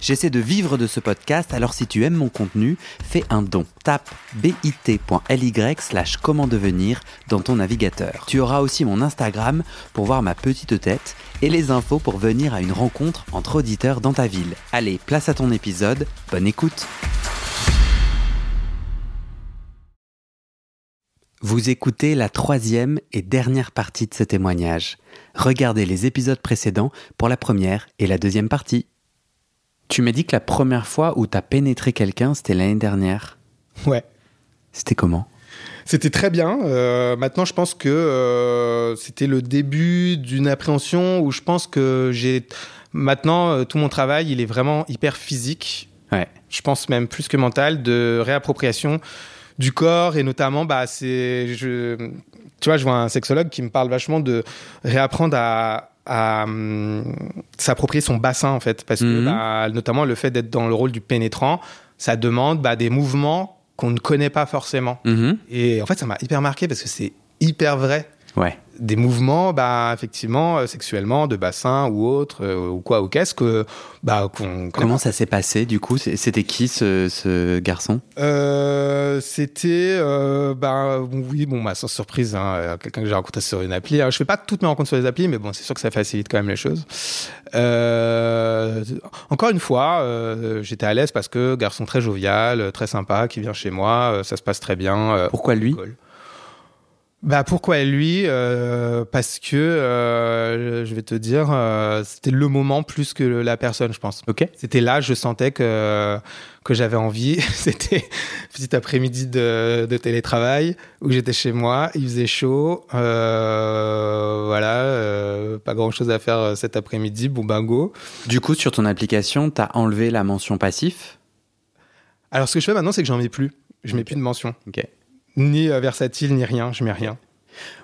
J'essaie de vivre de ce podcast, alors si tu aimes mon contenu, fais un don. Tape bit.ly slash comment devenir dans ton navigateur. Tu auras aussi mon Instagram pour voir ma petite tête et les infos pour venir à une rencontre entre auditeurs dans ta ville. Allez, place à ton épisode, bonne écoute Vous écoutez la troisième et dernière partie de ce témoignage. Regardez les épisodes précédents pour la première et la deuxième partie. Tu m'as dit que la première fois où t'as pénétré quelqu'un, c'était l'année dernière. Ouais. C'était comment? C'était très bien. Euh, maintenant, je pense que euh, c'était le début d'une appréhension où je pense que j'ai. Maintenant, euh, tout mon travail, il est vraiment hyper physique. Ouais. Je pense même plus que mental, de réappropriation du corps et notamment, bah, c'est. Je... Tu vois, je vois un sexologue qui me parle vachement de réapprendre à à hum, s'approprier son bassin en fait parce que Mhm. bah, notamment le fait d'être dans le rôle du pénétrant ça demande bah, des mouvements qu'on ne connaît pas forcément Mhm. et en fait ça m'a hyper marqué parce que c'est hyper vrai Ouais. Des mouvements bah effectivement euh, sexuellement de bassin ou autre euh, ou quoi ou qu'est-ce que bah Comment ça s'est passé du coup? C'était qui ce, ce garçon? Euh, c'était euh, bah oui bon bah sans surprise hein, quelqu'un que j'ai rencontré sur une appli. Alors, je fais pas toutes mes rencontres sur les applis mais bon c'est sûr que ça facilite quand même les choses. Encore une fois j'étais à l'aise parce que garçon très jovial très sympa qui vient chez moi ça se passe très bien Pourquoi lui? Bah pourquoi lui Euh, Parce que euh, je vais te dire, euh, c'était le moment plus que la personne, je pense. Ok. C'était là, je sentais que que j'avais envie. c'était petit après-midi de, de télétravail où j'étais chez moi, il faisait chaud, euh, voilà, euh, pas grand-chose à faire cet après-midi. Bon ben go. Du coup, sur ton application, t'as enlevé la mention passif? Alors ce que je fais maintenant, c'est que j'en mets plus. Je mets plus de mention, Ok. Ni euh, versatile, ni rien. Je mets rien.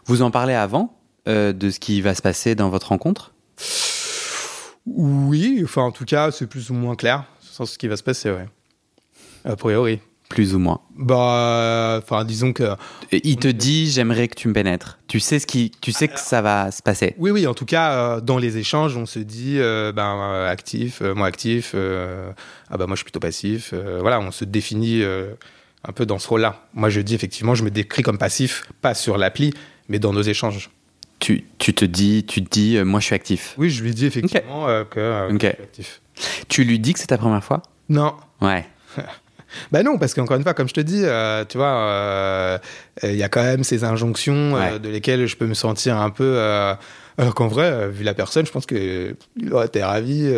Vous en parlez avant euh, de ce qui va se passer dans votre rencontre? Oui, enfin en tout cas, c'est plus ou moins clair sur ce qui va se passer, ouais. A priori. Plus ou moins. Bah, enfin, disons que. Et Il te dit j'aimerais que tu me pénètres. Tu sais ce qui, tu sais que ça va se passer. Oui, oui, en tout cas, euh, dans les échanges, on se dit, euh, ben, euh, actif, euh, moi actif, euh, ah bah moi je suis plutôt passif. euh, voilà, on se définit euh, un peu dans ce rôle-là. Moi je dis effectivement, je me décris comme passif, pas sur l'appli, mais dans nos échanges. Tu, tu te dis, tu te dis, euh, moi je suis actif. Oui, je lui dis effectivement euh, que, euh, que je suis actif. Tu lui dis que c'est ta première fois? Non, Ouais. Bah non, parce qu'encore une fois, comme je te dis, euh, tu vois, euh, euh, il y a quand même ces injonctions euh, Ouais. de lesquelles je peux me sentir un peu. Alors qu'en vrai, vu la personne, je pense qu'il aurait été ravi,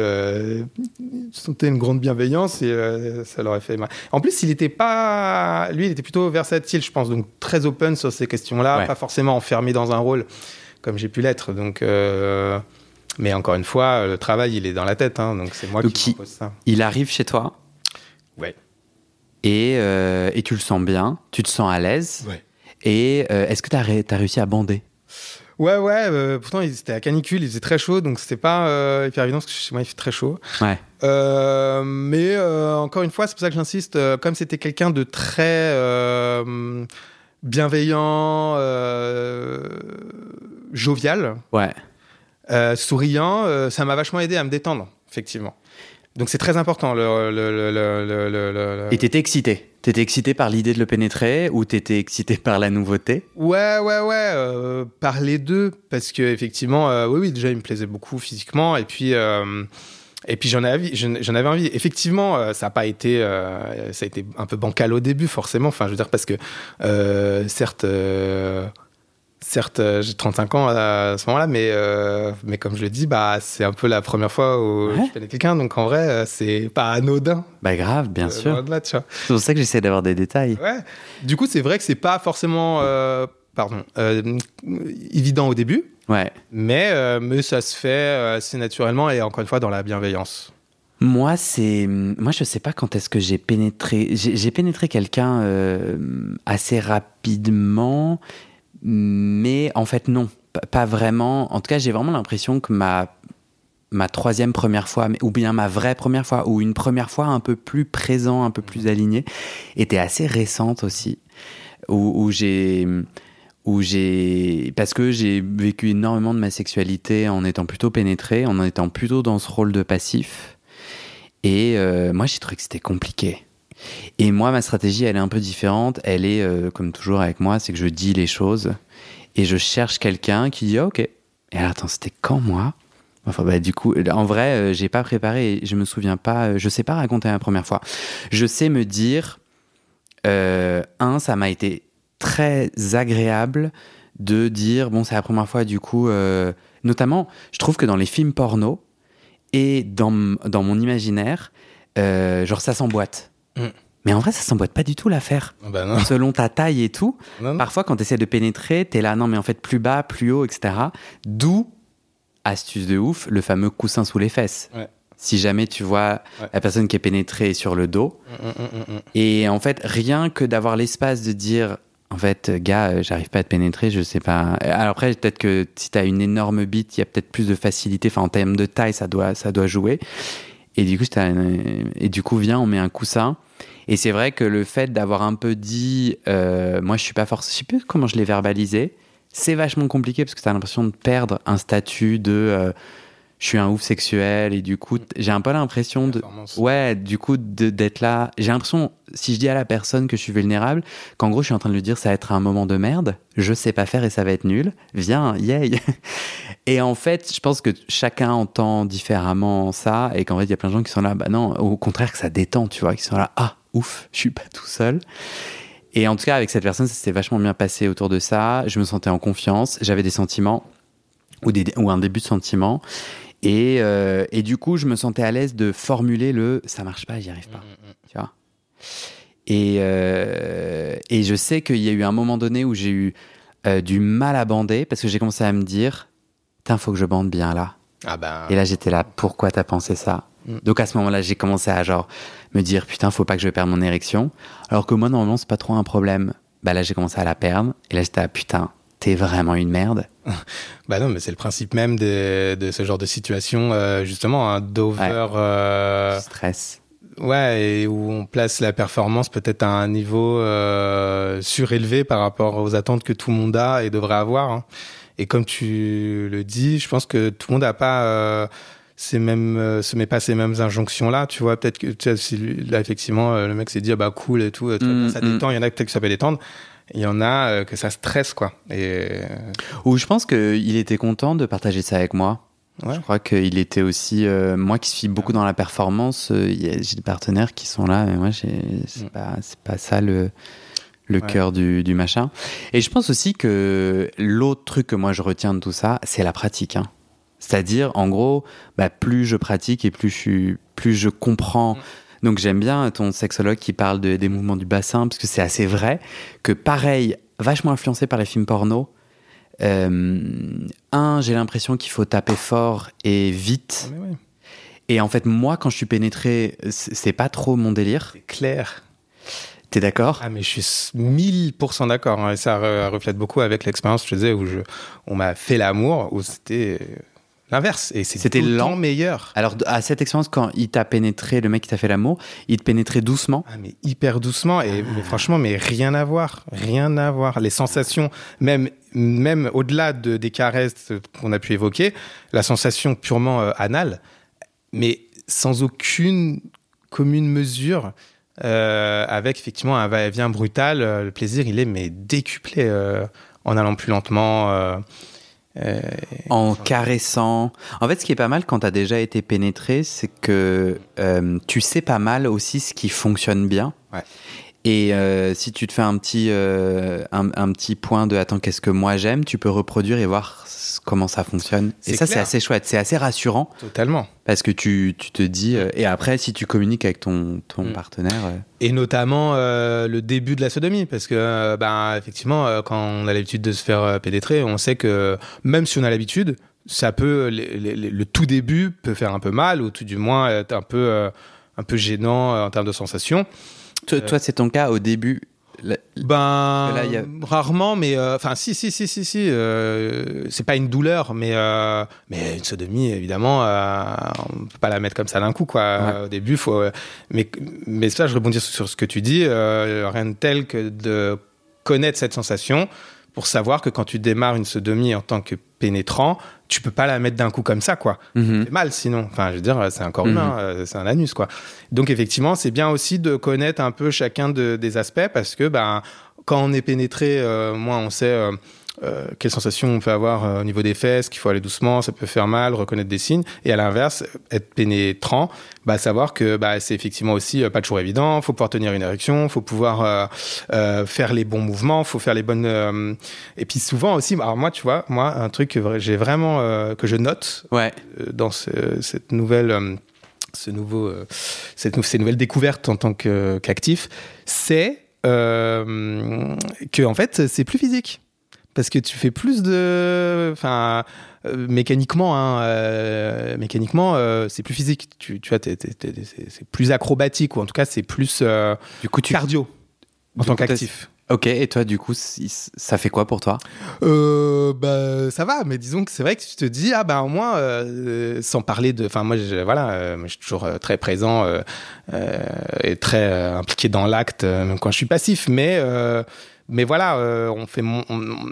sentait une grande bienveillance et ça l'aurait fait mal. En plus, il était pas. Lui, il était plutôt versatile, je pense, donc très open sur ces questions-là, Ouais. pas forcément enfermé dans un rôle comme j'ai pu l'être. Donc. mais encore une fois, le travail, il est dans la tête, hein, donc c'est moi Donc, qui il- propose ça. Il arrive chez toi Ouais. Et, euh, et tu le sens bien, tu te sens à l'aise. Ouais. Et euh, est-ce que tu as, réussi à bander? Ouais, ouais, euh, pourtant c'était à canicule, il faisait très chaud, donc c'était pas euh, hyper évident parce que chez moi il fait très chaud. Ouais. Mais encore une fois, c'est pour ça que j'insiste, comme c'était quelqu'un de très bienveillant, jovial, Ouais. souriant, ça m'a vachement aidé à me détendre, effectivement. Donc c'est très important le. le, le, le, le- le- le- Et t'étais excité? T'étais excité par l'idée de le pénétrer ou t'étais excité par la nouveauté? Ouais, ouais, ouais, euh, par les deux, parce que effectivement, euh, oui, oui, déjà, il me plaisait beaucoup physiquement, et puis, euh, et puis j'en avais, envie- j'en avais envie. Effectivement, euh, ça a pas été, euh, ça a été un peu bancal au début, forcément. Enfin, je veux dire parce que, euh, certes, euh, certes, euh, j'ai 35 ans à, ce moment-là, mais, euh, mais comme je le dis, bah, c'est un peu la première fois où Ouais. je connais quelqu'un, donc en vrai, euh, c'est pas anodin. Bah grave, bien euh, sûr. C'est pour ça que j'essaie d'avoir des détails. Ouais. Du coup, c'est vrai que c'est pas forcément, euh, pardon, évident au début, Ouais. mais, mais ça se fait assez naturellement et encore une fois dans la bienveillance. Moi, c'est. Moi, je sais pas quand est-ce que j'ai pénétré. J'ai pénétré quelqu'un assez rapidement, mais en fait, non. Pas vraiment. En tout cas, j'ai vraiment l'impression que ma ma troisième première fois, ou bien ma vraie première fois, ou une première fois un peu plus présent, un peu plus aligné, était assez récente aussi, où, j'ai où j'ai parce que j'ai vécu énormément de ma sexualité en étant plutôt pénétré, en étant plutôt dans ce rôle de passif. Et euh, moi, j'ai trouvé que c'était compliqué. Et moi, ma stratégie, elle est un peu différente. Elle est, euh, comme toujours avec moi, c'est que je dis les choses et je cherche quelqu'un qui dit ok. Et alors, attends, c'était quand moi? Enfin, bah, du coup, en vrai, euh, j'ai pas préparé. Je me souviens pas. Je sais pas raconter la première fois. Je sais me dire, un, ça m'a été très agréable de dire bon c'est la première fois du coup euh, notamment je trouve que dans les films porno et dans, dans mon imaginaire euh, genre ça s'emboîte mm. mais en vrai ça s'emboîte pas du tout l'affaire ah bah selon ta taille et tout parfois quand tu essaies de pénétrer t'es là non mais en fait plus bas plus haut etc d'où astuce de ouf le fameux coussin sous les fesses si jamais tu vois la personne qui est pénétrée sur le dos. Mm, mm, et en fait, rien que d'avoir l'espace de dire en fait, gars, euh, j'arrive pas à te pénétrer, je sais pas. Alors après, peut-être que si tu as une énorme bite, il y a peut-être plus de facilité. Enfin, en termes de taille, ça doit, ça doit jouer. Et du coup, et du coup, viens, on met un coussin. Et c'est vrai que le fait d'avoir un peu dit, euh, moi, je suis pas forcément, je sais plus comment je l'ai verbalisé. C'est vachement compliqué parce que tu as l'impression de perdre un statut de. Euh, je suis un ouf sexuel et du coup j'ai un peu l'impression de ouais du coup d'être là j'ai l'impression si je dis à la personne que je suis vulnérable qu'en gros je suis en train de lui dire ça va être un moment de merde je sais pas faire et ça va être nul viens yay et en fait je pense que chacun entend différemment ça et qu'en fait il y a plein de gens qui sont là bah non au contraire que ça détend tu vois qui sont là ah ouf je suis pas tout seul. Et en tout cas avec cette personne ça s'est vachement bien passé autour de ça. Je me sentais en confiance. J'avais des sentiments ou, des, ou un début de sentiments et, euh, et, du coup, je me sentais à l'aise de formuler le ça marche pas, j'y arrive pas. Mm, mm, mm. Tu vois? Et, euh, et je sais qu'il y a eu un moment donné où j'ai eu euh, du mal à bander parce que j'ai commencé à me dire Putain, faut que je bande bien là. Ah ben... Et là, j'étais là, pourquoi t'as pensé ça? Donc à ce moment-là, j'ai commencé à genre me dire Putain, faut pas que je perde mon érection. Alors que moi, normalement, c'est pas trop un problème. Bah là, j'ai commencé à la perdre. Et là, j'étais à Putain, t'es vraiment une merde. bah non, mais c'est le principe même de, de, ce genre de situation, euh, justement, hein, d'over... Euh, Stress. Ouais, et où on place la performance peut-être à un niveau euh, surélevé par rapport aux attentes que tout le monde a et devrait avoir. Hein. Et comme tu le dis, je pense que tout le monde n'a pas euh, ces mêmes, euh, se met pas ces mêmes injonctions là. Tu vois, peut-être que tu sais, là effectivement le mec s'est dit ah bah cool et tout, mm, ça détend. Mm. Il y en a peut-être que ça peut détendre il y en a euh, que ça stresse, quoi. Et... Ou je pense qu'il était content de partager ça avec moi. Je crois qu'il était aussi. Euh, moi qui suis beaucoup dans la performance, euh, j'ai des partenaires qui sont là, mais moi, c'est mm. pas, pas ça le, le cœur du, du, machin. Et je pense aussi que l'autre truc que moi je retiens de tout ça, c'est la pratique. Hein. C'est-à-dire, en gros, bah, plus je pratique et plus je, plus je comprends. Mm. Donc j'aime bien ton sexologue qui parle des mouvements du bassin, parce que c'est assez vrai que pareil, vachement influencé par les films porno. Euh, un, j'ai l'impression qu'il faut taper fort et vite. Ah, et en fait, moi, quand je suis pénétré, c'est pas trop mon délire. C'est clair. T'es d'accord? Ah mais je suis 1000% d'accord. Hein, et ça reflète beaucoup avec l'expérience, je disais, où je, on m'a fait l'amour, où c'était L'inverse. Et c'était lent meilleur. Alors, à cette expérience, quand il t'a pénétré, le mec qui t'a fait l'amour, il te pénétrait doucement ah, mais hyper doucement. Et franchement, mais rien à voir. Rien à voir. Les sensations, même, même au-delà de, des caresses qu'on a pu évoquer, la sensation purement euh, anale, mais sans aucune commune mesure. Euh, avec effectivement un va-et-vient brutal, euh, le plaisir il est mais décuplé en allant plus lentement, euh, en caressant. En fait, ce qui est pas mal quand tu as déjà été pénétré, c'est que euh, tu sais pas mal aussi ce qui fonctionne bien. Et euh, si tu te fais un petit, un, petit point de attends, qu'est-ce que moi j'aime, tu peux reproduire et voir comment ça fonctionne. Et ça, c'est assez chouette, c'est assez rassurant. Totalement. Parce que tu, tu te dis, euh, et après, si tu communiques avec ton, ton mm. partenaire. Euh, et notamment euh, le début de la sodomie, parce que, ben, effectivement, quand on a l'habitude de se faire pénétrer, on sait que même si on a l'habitude, ça peut, le, tout début peut faire un peu mal, ou tout du moins être un peu, un peu gênant en termes de sensations. Toi, toi c'est ton cas au début Ben, là, y a- rarement, mais euh, enfin, si, si, si, si, si. euh, c'est pas une douleur, mais euh, mais une sodomie, évidemment, on peut pas la mettre comme ça d'un coup, quoi. Ouais. Au début, faut. mais mais ça, je rebondis sur, ce que tu dis. rien de tel que de connaître cette sensation pour savoir que quand tu démarres une sodomie en tant que pénétrant, tu peux pas la mettre d'un coup comme ça, quoi. Mhm. C'est mal sinon. Enfin, je veux dire, c'est un corps Mhm. humain, euh, c'est un anus, quoi. Donc, effectivement, c'est bien aussi de connaître un peu chacun de- des aspects parce que, ben, quand on est pénétré, euh, moi, on sait euh, euh, quelles sensations on peut avoir euh, au niveau des fesses, qu'il faut aller doucement, ça peut faire mal, reconnaître des signes. Et à l'inverse, être pénétrant, bah, savoir que bah, c'est effectivement aussi euh, pas toujours évident. faut pouvoir tenir une érection, faut pouvoir euh, euh, faire les bons mouvements, faut faire les bonnes. euh, Et puis souvent aussi, alors moi, tu vois, moi, un truc que j'ai vraiment euh, que je note Ouais. dans ce- cette nouvelle, ce nouveau, euh, cette, ces nouvelles découvertes en tant qu'actif, c'est euh, que en fait c'est plus physique parce que tu fais plus de, enfin euh, mécaniquement, hein, euh, mécaniquement euh, c'est plus physique. Tu, tu vois, c'est plus acrobatique ou en tout cas c'est plus Du coup, tu. cardio en Du tant qu'actif. Ok, et toi, du coup, ça fait quoi pour toi? Euh, bah, ça va, mais disons que c'est vrai que tu te dis, ah ben au moins, euh, sans parler de. Enfin, moi, je, voilà, euh, je suis toujours très présent et très impliqué dans l'acte, même quand je suis passif, mais. Mais voilà, euh, on fait, on-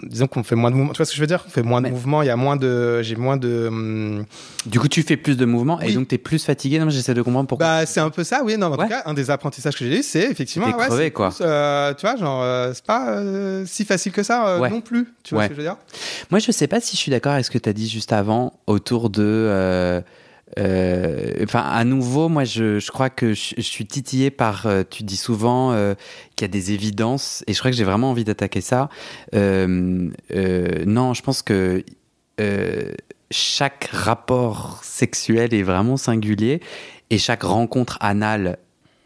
disons qu'on fait moins de mouvements. Tu vois ce que je veux dire? On fait moins Mais- de mouvements. Il y a moins de, j'ai moins de. hum, Du coup, tu fais plus de mouvements et donc tu es plus fatigué. Non, j'essaie de comprendre pourquoi. Bah, c'est un peu ça, oui. Non, en Ouais. tout cas, un des apprentissages que j'ai eu, c'est effectivement. Ouais, crevé, c'est quoi. plus, euh, tu vois, genre, euh, c'est pas si facile que ça Ouais. non plus. Tu vois ce que je veux dire? Moi, je sais pas si je suis d'accord avec ce que tu as dit juste avant autour de. Euh, Enfin, à nouveau, moi, je, je crois que je, je suis titillé par. euh, tu dis souvent euh, qu'il y a des évidences, et je crois que j'ai vraiment envie d'attaquer ça. Non, je pense que chaque rapport sexuel est vraiment singulier, et chaque rencontre anale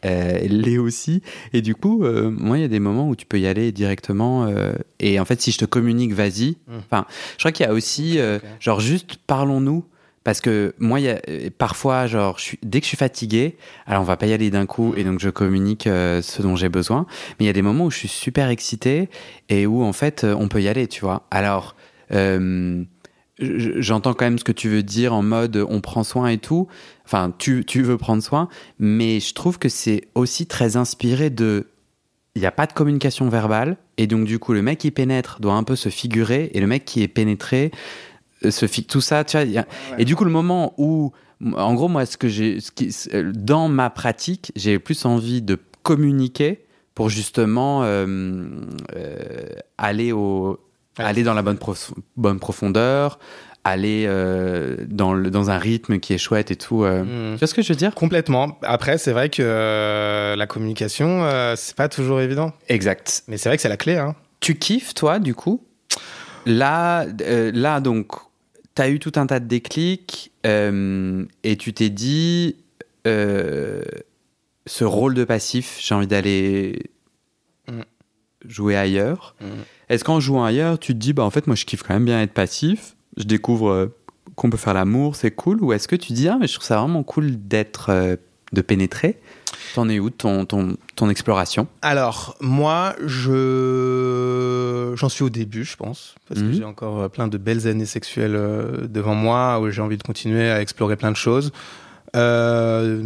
euh, l'est aussi. Et du coup, euh, moi, il y a des moments où tu peux y aller directement. euh, et en fait, si je te communique, vas-y. Mm. Enfin, je crois qu'il y a aussi, genre, juste parlons-nous. Parce que moi, euh, parfois, genre, dès que je suis fatigué, alors on va pas y aller d'un coup, et donc je communique euh, ce dont j'ai besoin. Mais il y a des moments où je suis super excité et où, en fait, euh, on peut y aller, tu vois. Alors, j'entends quand même ce que tu veux dire en mode on prend soin et tout. Enfin, tu, tu veux prendre soin, mais je trouve que c'est aussi très inspiré de. Il n'y a pas de communication verbale, et donc du coup, le mec qui pénètre doit un peu se figurer, et le mec qui est pénétré se figue. Tout ça, tu vois. Et du coup, le moment où. En gros, moi, ce que j'ai. euh, Dans ma pratique, j'ai plus envie de communiquer pour justement euh, euh, aller, au, Ouais. aller dans la bonne, prof- bonne profondeur, aller euh, dans, le, dans un rythme qui est chouette et tout. euh. Mm. Tu vois ce que je veux dire? Complètement. Après, c'est vrai que euh, la communication, euh, c'est pas toujours évident. Exact. Mais c'est vrai que c'est la clé. Hein. Tu kiffes, toi, du coup? Là, euh, là donc, tu as eu tout un tas de déclics euh, et tu t'es dit, euh, ce rôle de passif, j'ai envie d'aller Mm. jouer ailleurs. Est-ce qu'en jouant ailleurs, tu te dis, bah, en fait, moi, je kiffe quand même bien être passif, je découvre euh, qu'on peut faire l'amour, c'est cool Ou est-ce que tu dis, ah, mais je trouve ça vraiment cool d'être, de pénétrer T'en es où, ton, ton, ton exploration? Alors, moi, je j'en suis au début, je pense, parce Mhm. que j'ai encore euh, plein de belles années sexuelles euh, devant moi, où j'ai envie de continuer à explorer plein de choses. Euh,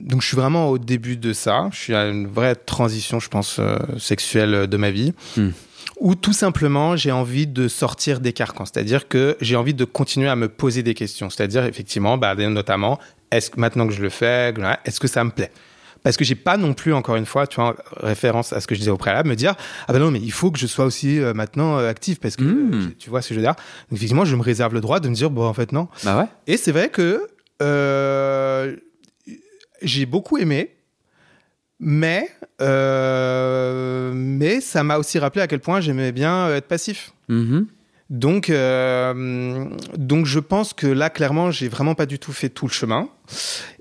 donc, je suis vraiment au début de ça. Je suis à une vraie transition, je pense, euh, sexuelle de ma vie. Mhm. Ou tout simplement, j'ai envie de sortir des carcans. C'est-à-dire que j'ai envie de continuer à me poser des questions. C'est-à-dire, effectivement, bah, notamment, est-ce que maintenant que je le fais, est-ce que ça me plaît? Parce que j'ai pas non plus encore une fois tu vois en référence à ce que je disais au préalable me dire ah ben non mais il faut que je sois aussi euh, maintenant euh, actif parce que euh, tu vois ce que je veux dire? Donc effectivement je me réserve le droit de me dire bon en fait non. Bah ouais. et c'est vrai que euh, j'ai beaucoup aimé mais mais ça m'a aussi rappelé à quel point j'aimais bien être passif. Mhm. Donc, euh, donc je pense que là, clairement, j'ai vraiment pas du tout fait tout le chemin.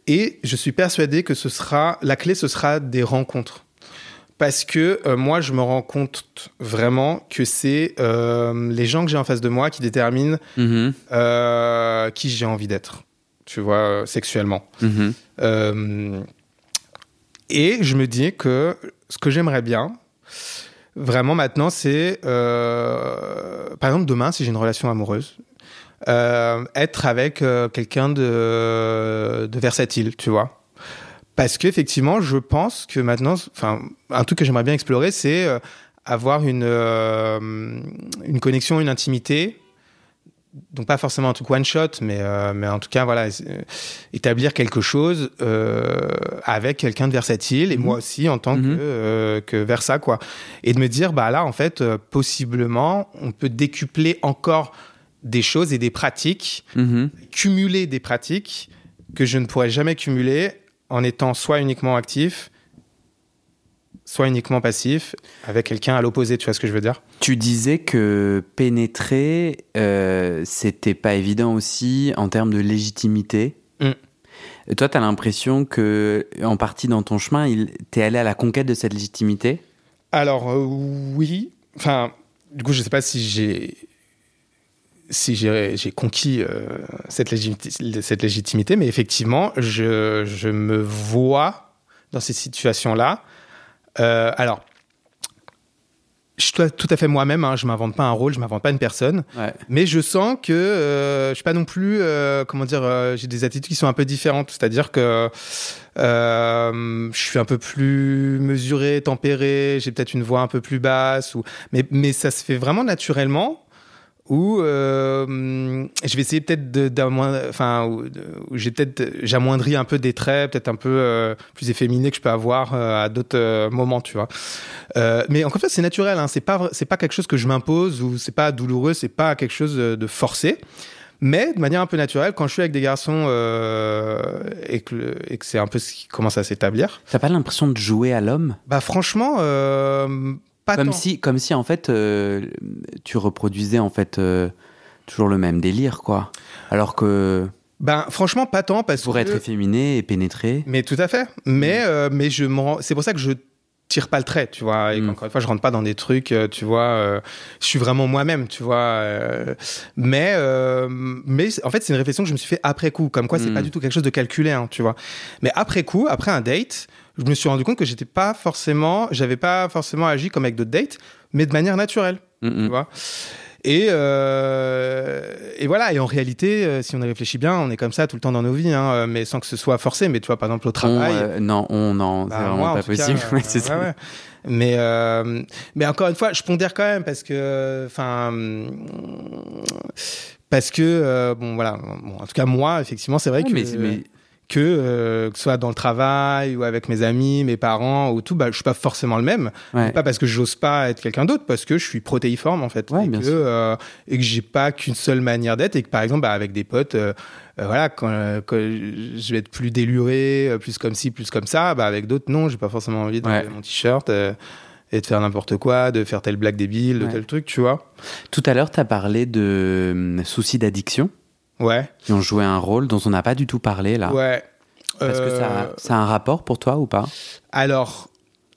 Et je suis persuadé que ce sera la clé, ce sera des rencontres. Parce que euh, moi, je me rends compte vraiment que c'est euh, les gens que j'ai en face de moi qui déterminent Mhm. qui j'ai envie d'être, tu vois, sexuellement. Mhm. Et je me dis que ce que j'aimerais bien, Vraiment, maintenant, c'est, euh, par exemple, demain, si j'ai une relation amoureuse, euh, être avec euh, quelqu'un de, de versatile, tu vois. Parce qu'effectivement, je pense que maintenant, enfin, un truc que j'aimerais bien explorer, c'est euh, avoir une, euh, une connexion, une intimité donc pas forcément un truc one shot, mais euh, mais en tout cas voilà, euh, établir quelque chose euh, avec quelqu'un de versatile et Mhm. moi aussi en tant Mhm. que euh, que Versa quoi, et de me dire bah là en fait possiblement on peut décupler encore des choses et des pratiques, Mhm. cumuler des pratiques que je ne pourrais jamais cumuler en étant soit uniquement actif, soit uniquement passif avec quelqu'un à l'opposé, tu vois ce que je veux dire? Tu disais que pénétrer, euh, c'était pas évident aussi en termes de légitimité. Mm. Et toi, tu as l'impression que, en partie dans ton chemin, il... tu es allé à la conquête de cette légitimité? Alors euh, oui, enfin du coup je sais pas si j'ai si j'ai conquis euh, cette, légiti- cette légitimité, mais effectivement je, je me vois dans ces situations-là. Euh, alors je suis tout- à fait moi-même, hein, je m'invente pas un rôle, je m'invente pas une personne, Ouais. mais je sens que euh, je suis pas non plus, euh, comment dire, euh, j'ai des attitudes qui sont un peu différentes. C'est-à-dire que je suis un peu plus mesuré, tempéré, j'ai peut-être une voix un peu plus basse, ou mais mais ça se fait vraiment naturellement. Ou euh, je vais essayer peut-être d'amoindrir, enfin, ou j'ai peut-être j'amoindris un peu des traits, peut-être un peu euh, plus efféminés que je peux avoir euh, à d'autres euh, moments, tu vois. Euh, mais encore une fois, c'est naturel, hein, c'est pas c'est pas quelque chose que je m'impose ou c'est pas douloureux, c'est pas quelque chose de forcé. Mais de manière un peu naturelle, quand je suis avec des garçons euh, et que, et que c'est un peu ce qui commence à s'établir, T'as pas l'impression de jouer à l'homme? Bah franchement, euh, pas comme tant. si, comme si en fait euh, tu reproduisais en fait euh, toujours le même délire quoi. Alors que Ben franchement, pas tant parce pour que. être efféminé et pénétrer. Mais tout à fait. Mais euh, mais je rends- c'est pour ça que je tire pas le trait, tu vois. Et Mm. encore une fois, je rentre pas dans des trucs, tu vois. euh, je suis vraiment moi-même, tu vois. euh, mais euh, mais en fait, c'est une réflexion que je me suis fait après coup. Comme quoi, c'est Mm. pas du tout quelque chose de calculé, hein, tu vois. Mais après coup, après un date, je me suis rendu compte que j'étais pas forcément, j'avais pas forcément agi comme avec d'autres dates, mais de manière naturelle tu vois. Et, euh, et voilà, et en réalité, euh, si on y réfléchit bien, on est comme ça tout le temps dans nos vies, hein, euh, mais sans que ce soit forcé. Mais tu vois, par exemple, au On, travail. euh, non, on non, bah, c'est vraiment moi, pas cas, possible. Ouais, c'est ça. ouais, ouais. Mais, mais encore une fois, je pondère quand même parce que, enfin, parce que, bon, voilà, bon, en tout cas, moi, effectivement, c'est vrai que mais c'est- mais- que, euh, que ce soit dans le travail ou avec mes amis, mes parents ou tout, bah, je suis pas forcément le même. ouais. Pas parce que j'ose pas être quelqu'un d'autre, parce que je suis protéiforme en fait, Ouais, et, que, euh, et que j'ai pas qu'une seule manière d'être, et que par exemple bah, avec des potes, euh, euh, voilà, quand, euh, quand je vais être plus déluré, euh, plus comme ci, plus comme ça, bah avec d'autres non, j'ai pas forcément envie de Ouais. mon t-shirt euh, et de faire n'importe quoi, de faire telle blague débile, de Ouais. tel truc, tu vois. Tout à l'heure, tu as parlé de hum, soucis d'addiction Ouais, qui ont joué un rôle dont on n'a pas du tout parlé là. ouais. Est-ce que ça, Euh, ça a un rapport pour toi ou pas? Alors,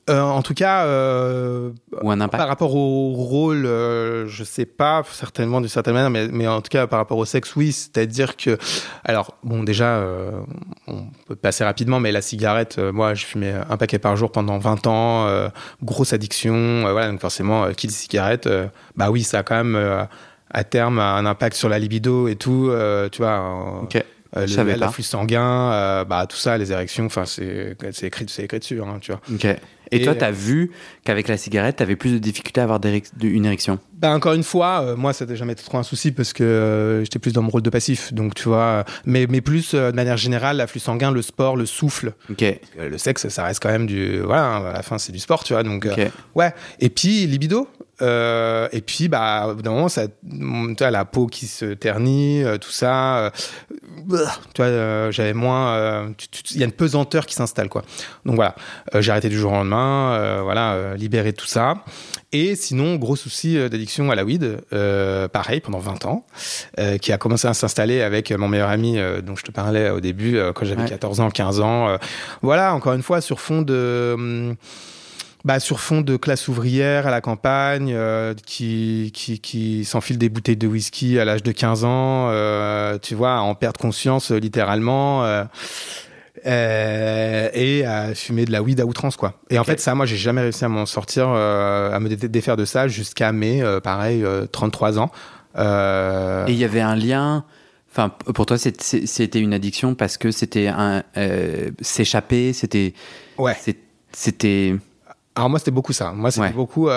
euh, en tout cas, euh, Ou un impact? Par rapport au rôle, euh, je sais pas, certainement d'une certaine manière, mais, mais en tout cas par rapport au sexe, oui. C'est-à-dire que, alors, bon, déjà, on peut passer rapidement, mais la cigarette, moi, je fumais un paquet par jour pendant 20 ans, grosse addiction, voilà, donc forcément, qui dit cigarette, bah oui, ça a quand même à terme un impact sur la libido et tout, euh, tu vois. en- Ok. euh, le- l'afflux sanguin, euh, bah tout ça, les érections, enfin c'est c'est écrit, c'est écrit dessus, hein, tu vois. Ok. Et, Et, toi, euh, tu as vu qu'avec la cigarette, tu avais plus de difficultés à avoir une érection? Ben encore une fois, euh, moi ça n'a jamais été trop un souci parce que euh, j'étais plus dans mon rôle de passif, donc tu vois. euh, Mais mais plus euh, de manière générale, l'afflux sanguin, le sport, le souffle, Ok. Euh, le sexe, ça reste quand même du voilà. hein, à la fin, c'est du sport, tu vois. Donc euh, ouais. Et puis libido. Euh, et puis bah au bout d'un moment, ça, tu vois, la peau qui se ternit, euh, tout ça. euh, tu vois, euh, j'avais moins. euh, Il y a une pesanteur qui s'installe quoi. Donc voilà, euh, j'ai arrêté du jour au lendemain. euh, voilà, libéré de tout ça. Et sinon, gros souci d'addiction à la weed, euh, pareil, pendant 20 ans, euh, qui a commencé à s'installer avec mon meilleur ami euh, dont je te parlais au début, euh, quand j'avais Ouais. 14 ans, 15 ans. euh, voilà, encore une fois, sur fond de... hum, bah, sur fond de classe ouvrière à la campagne, euh, qui, qui, qui s'enfile des bouteilles de whisky à l'âge de 15 ans, euh, tu vois, à en perdre conscience euh, littéralement. et à fumer de la weed à outrance quoi. Et en fait ça moi j'ai jamais réussi à m'en sortir à me défaire de ça jusqu'à mes pareil 33 ans. Et il y avait un lien Enfin, pour toi, c'était une addiction parce que c'était un s'échapper, c'était. Ouais. C'était. Alors moi, c'était beaucoup ça. Moi, c'était beaucoup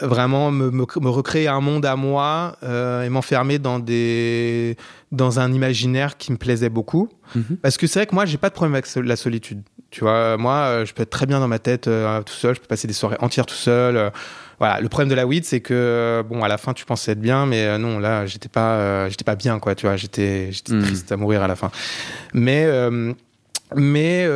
vraiment me, me, recréer un monde à moi euh, et m'enfermer dans des dans un imaginaire qui me plaisait beaucoup. Mhm. parce que c'est vrai que moi j'ai pas de problème avec la solitude. Tu vois moi euh, je peux être très bien dans ma tête euh, tout seul. Je peux passer des soirées entières tout seul voilà. Le problème de la weed c'est que bon à la fin tu pensais être bien mais non là j'étais pas j'étais pas bien quoi tu vois. J'étais j'étais mhm. triste à mourir à la fin. Mais mais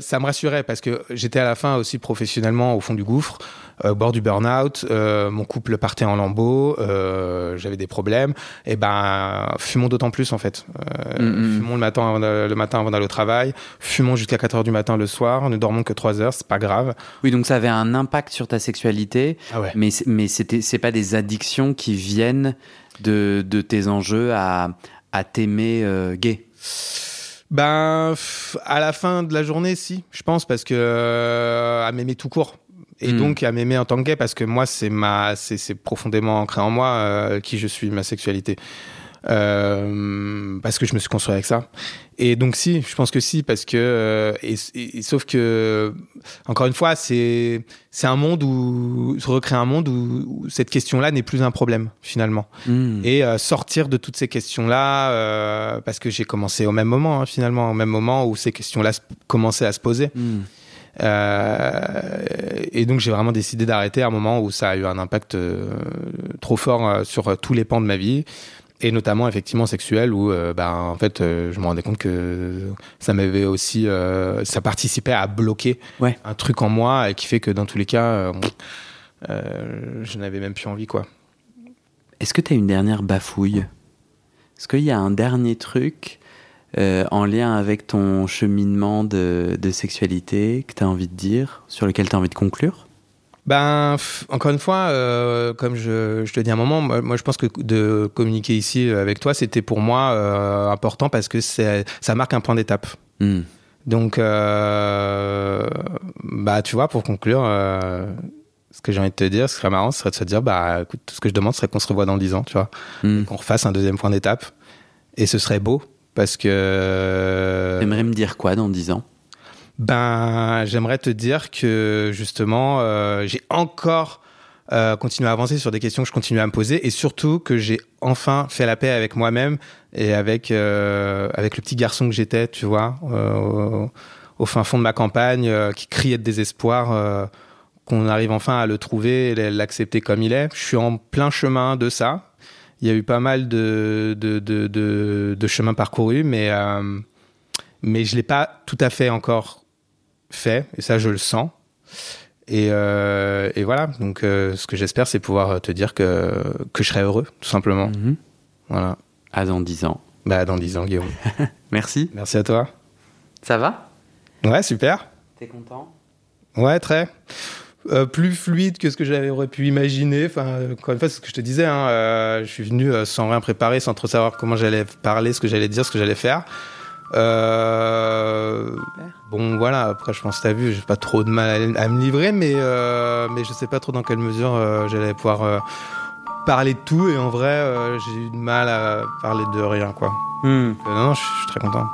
ça me rassurait parce que j'étais à la fin aussi professionnellement au fond du gouffre au euh, bord du burn-out, euh, mon couple partait en lambeaux, euh, j'avais des problèmes, et ben fumons d'autant plus en fait. Mm-hmm. Fumons le matin, le matin avant d'aller au travail, fumons jusqu'à 4 heures du matin le soir, ne dormons que 3 heures, c'est pas grave. Oui, donc ça avait un impact sur ta sexualité, ah mais mais c'est pas des addictions qui viennent de, de tes enjeux à, à t'aimer gay? Ben, à la fin de la journée, si, je pense, parce que à m'aimer tout court. Et hmm. donc à m'aimer en tant que gay parce que moi c'est ma c'est profondément ancré en moi euh, qui je suis ma sexualité. Euh, parce que je me suis construit avec ça et donc si je pense que si parce que euh, et, sauf que encore une fois c'est c'est un monde où se recréer un monde où, cette question là n'est plus un problème finalement hmm. et euh, sortir de toutes ces questions là euh, parce que j'ai commencé au même moment hein, finalement au même moment où ces questions là commençaient à se poser hmm. Euh, et donc j'ai vraiment décidé d'arrêter à un moment où ça a eu un impact euh, trop fort euh, sur tous les pans de ma vie et notamment effectivement sexuel où bah, en fait je me rendais compte que ça m'avait aussi ça participait à bloquer un truc en moi et qui fait que dans tous les cas je n'avais même plus envie quoi. Est-ce que tu as une dernière bafouille? Est-ce qu'il y a un dernier truc euh, en lien avec ton cheminement de, sexualité que tu as envie de dire, sur lequel tu as envie de conclure? Ben, encore une fois, euh, comme je, te dis un moment, moi, je pense que de communiquer ici avec toi, c'était pour moi euh, important parce que ça marque un point d'étape. Hmm. Donc, bah, tu vois, pour conclure, ce que j'ai envie de te dire, ce serait marrant, ce serait de se dire, bah, écoute, tout ce que je demande serait qu'on se revoie dans 10 ans, tu vois, hmm. qu'on refasse un deuxième point d'étape. Et ce serait beau parce que. T'aimerais me dire quoi dans 10 ans? Ben, j'aimerais te dire que justement, euh, j'ai encore euh, continué à avancer sur des questions que je continue à me poser et surtout que j'ai enfin fait la paix avec moi-même et avec, euh, avec le petit garçon que j'étais, tu vois, au, fin fond de ma campagne, qui criait de désespoir qu'on arrive enfin à le trouver et l'accepter comme il est. Je suis en plein chemin de ça il y a eu pas mal de, de, de, de, chemins parcourus, mais, mais je l'ai pas tout à fait encore fait, et ça, je le sens. Et, euh, et voilà, donc euh, ce que j'espère, c'est pouvoir te dire que, que je serai heureux, tout simplement. Mhm. Voilà. À dans 10 ans. Bah, dans 10 ans, Guillaume. Merci. Merci à toi. Ça va? Ouais, super. T'es content? Ouais, très. Euh, plus fluide que ce que j'avais pu imaginer. Enfin, encore une fois, c'est ce que je te disais. Hein, euh, je suis venu euh, sans rien préparer, sans trop savoir comment j'allais parler, ce que j'allais dire, ce que j'allais faire. Bon, voilà. Après, je pense que t'as vu, j'ai pas trop de mal à, me livrer, mais mais je sais pas trop dans quelle mesure j'allais pouvoir parler de tout. Et en vrai, j'ai eu du mal à parler de rien, quoi. Hmm. non, non, je suis très content.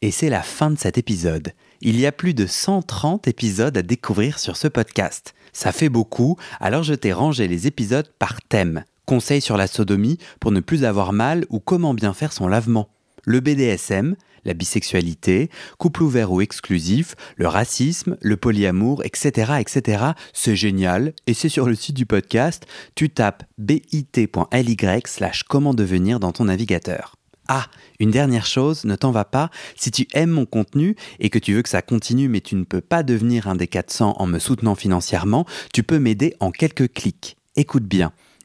Et c'est la fin de cet épisode. Il y a plus de 130 épisodes à découvrir sur ce podcast. Ça fait beaucoup, alors je t'ai rangé les épisodes par thème. Conseils sur la sodomie pour ne plus avoir mal ou comment bien faire son lavement. Le BDSM, la bisexualité, couple ouvert ou exclusif, le racisme, le polyamour, etc. etc. C'est génial et c'est sur le site du podcast. Tu tapes bit.ly slash comment devenir dans ton navigateur. Ah, une dernière chose, ne t'en va pas, si tu aimes mon contenu et que tu veux que ça continue mais tu ne peux pas devenir un des 400 en me soutenant financièrement, tu peux m'aider en quelques clics. Écoute bien.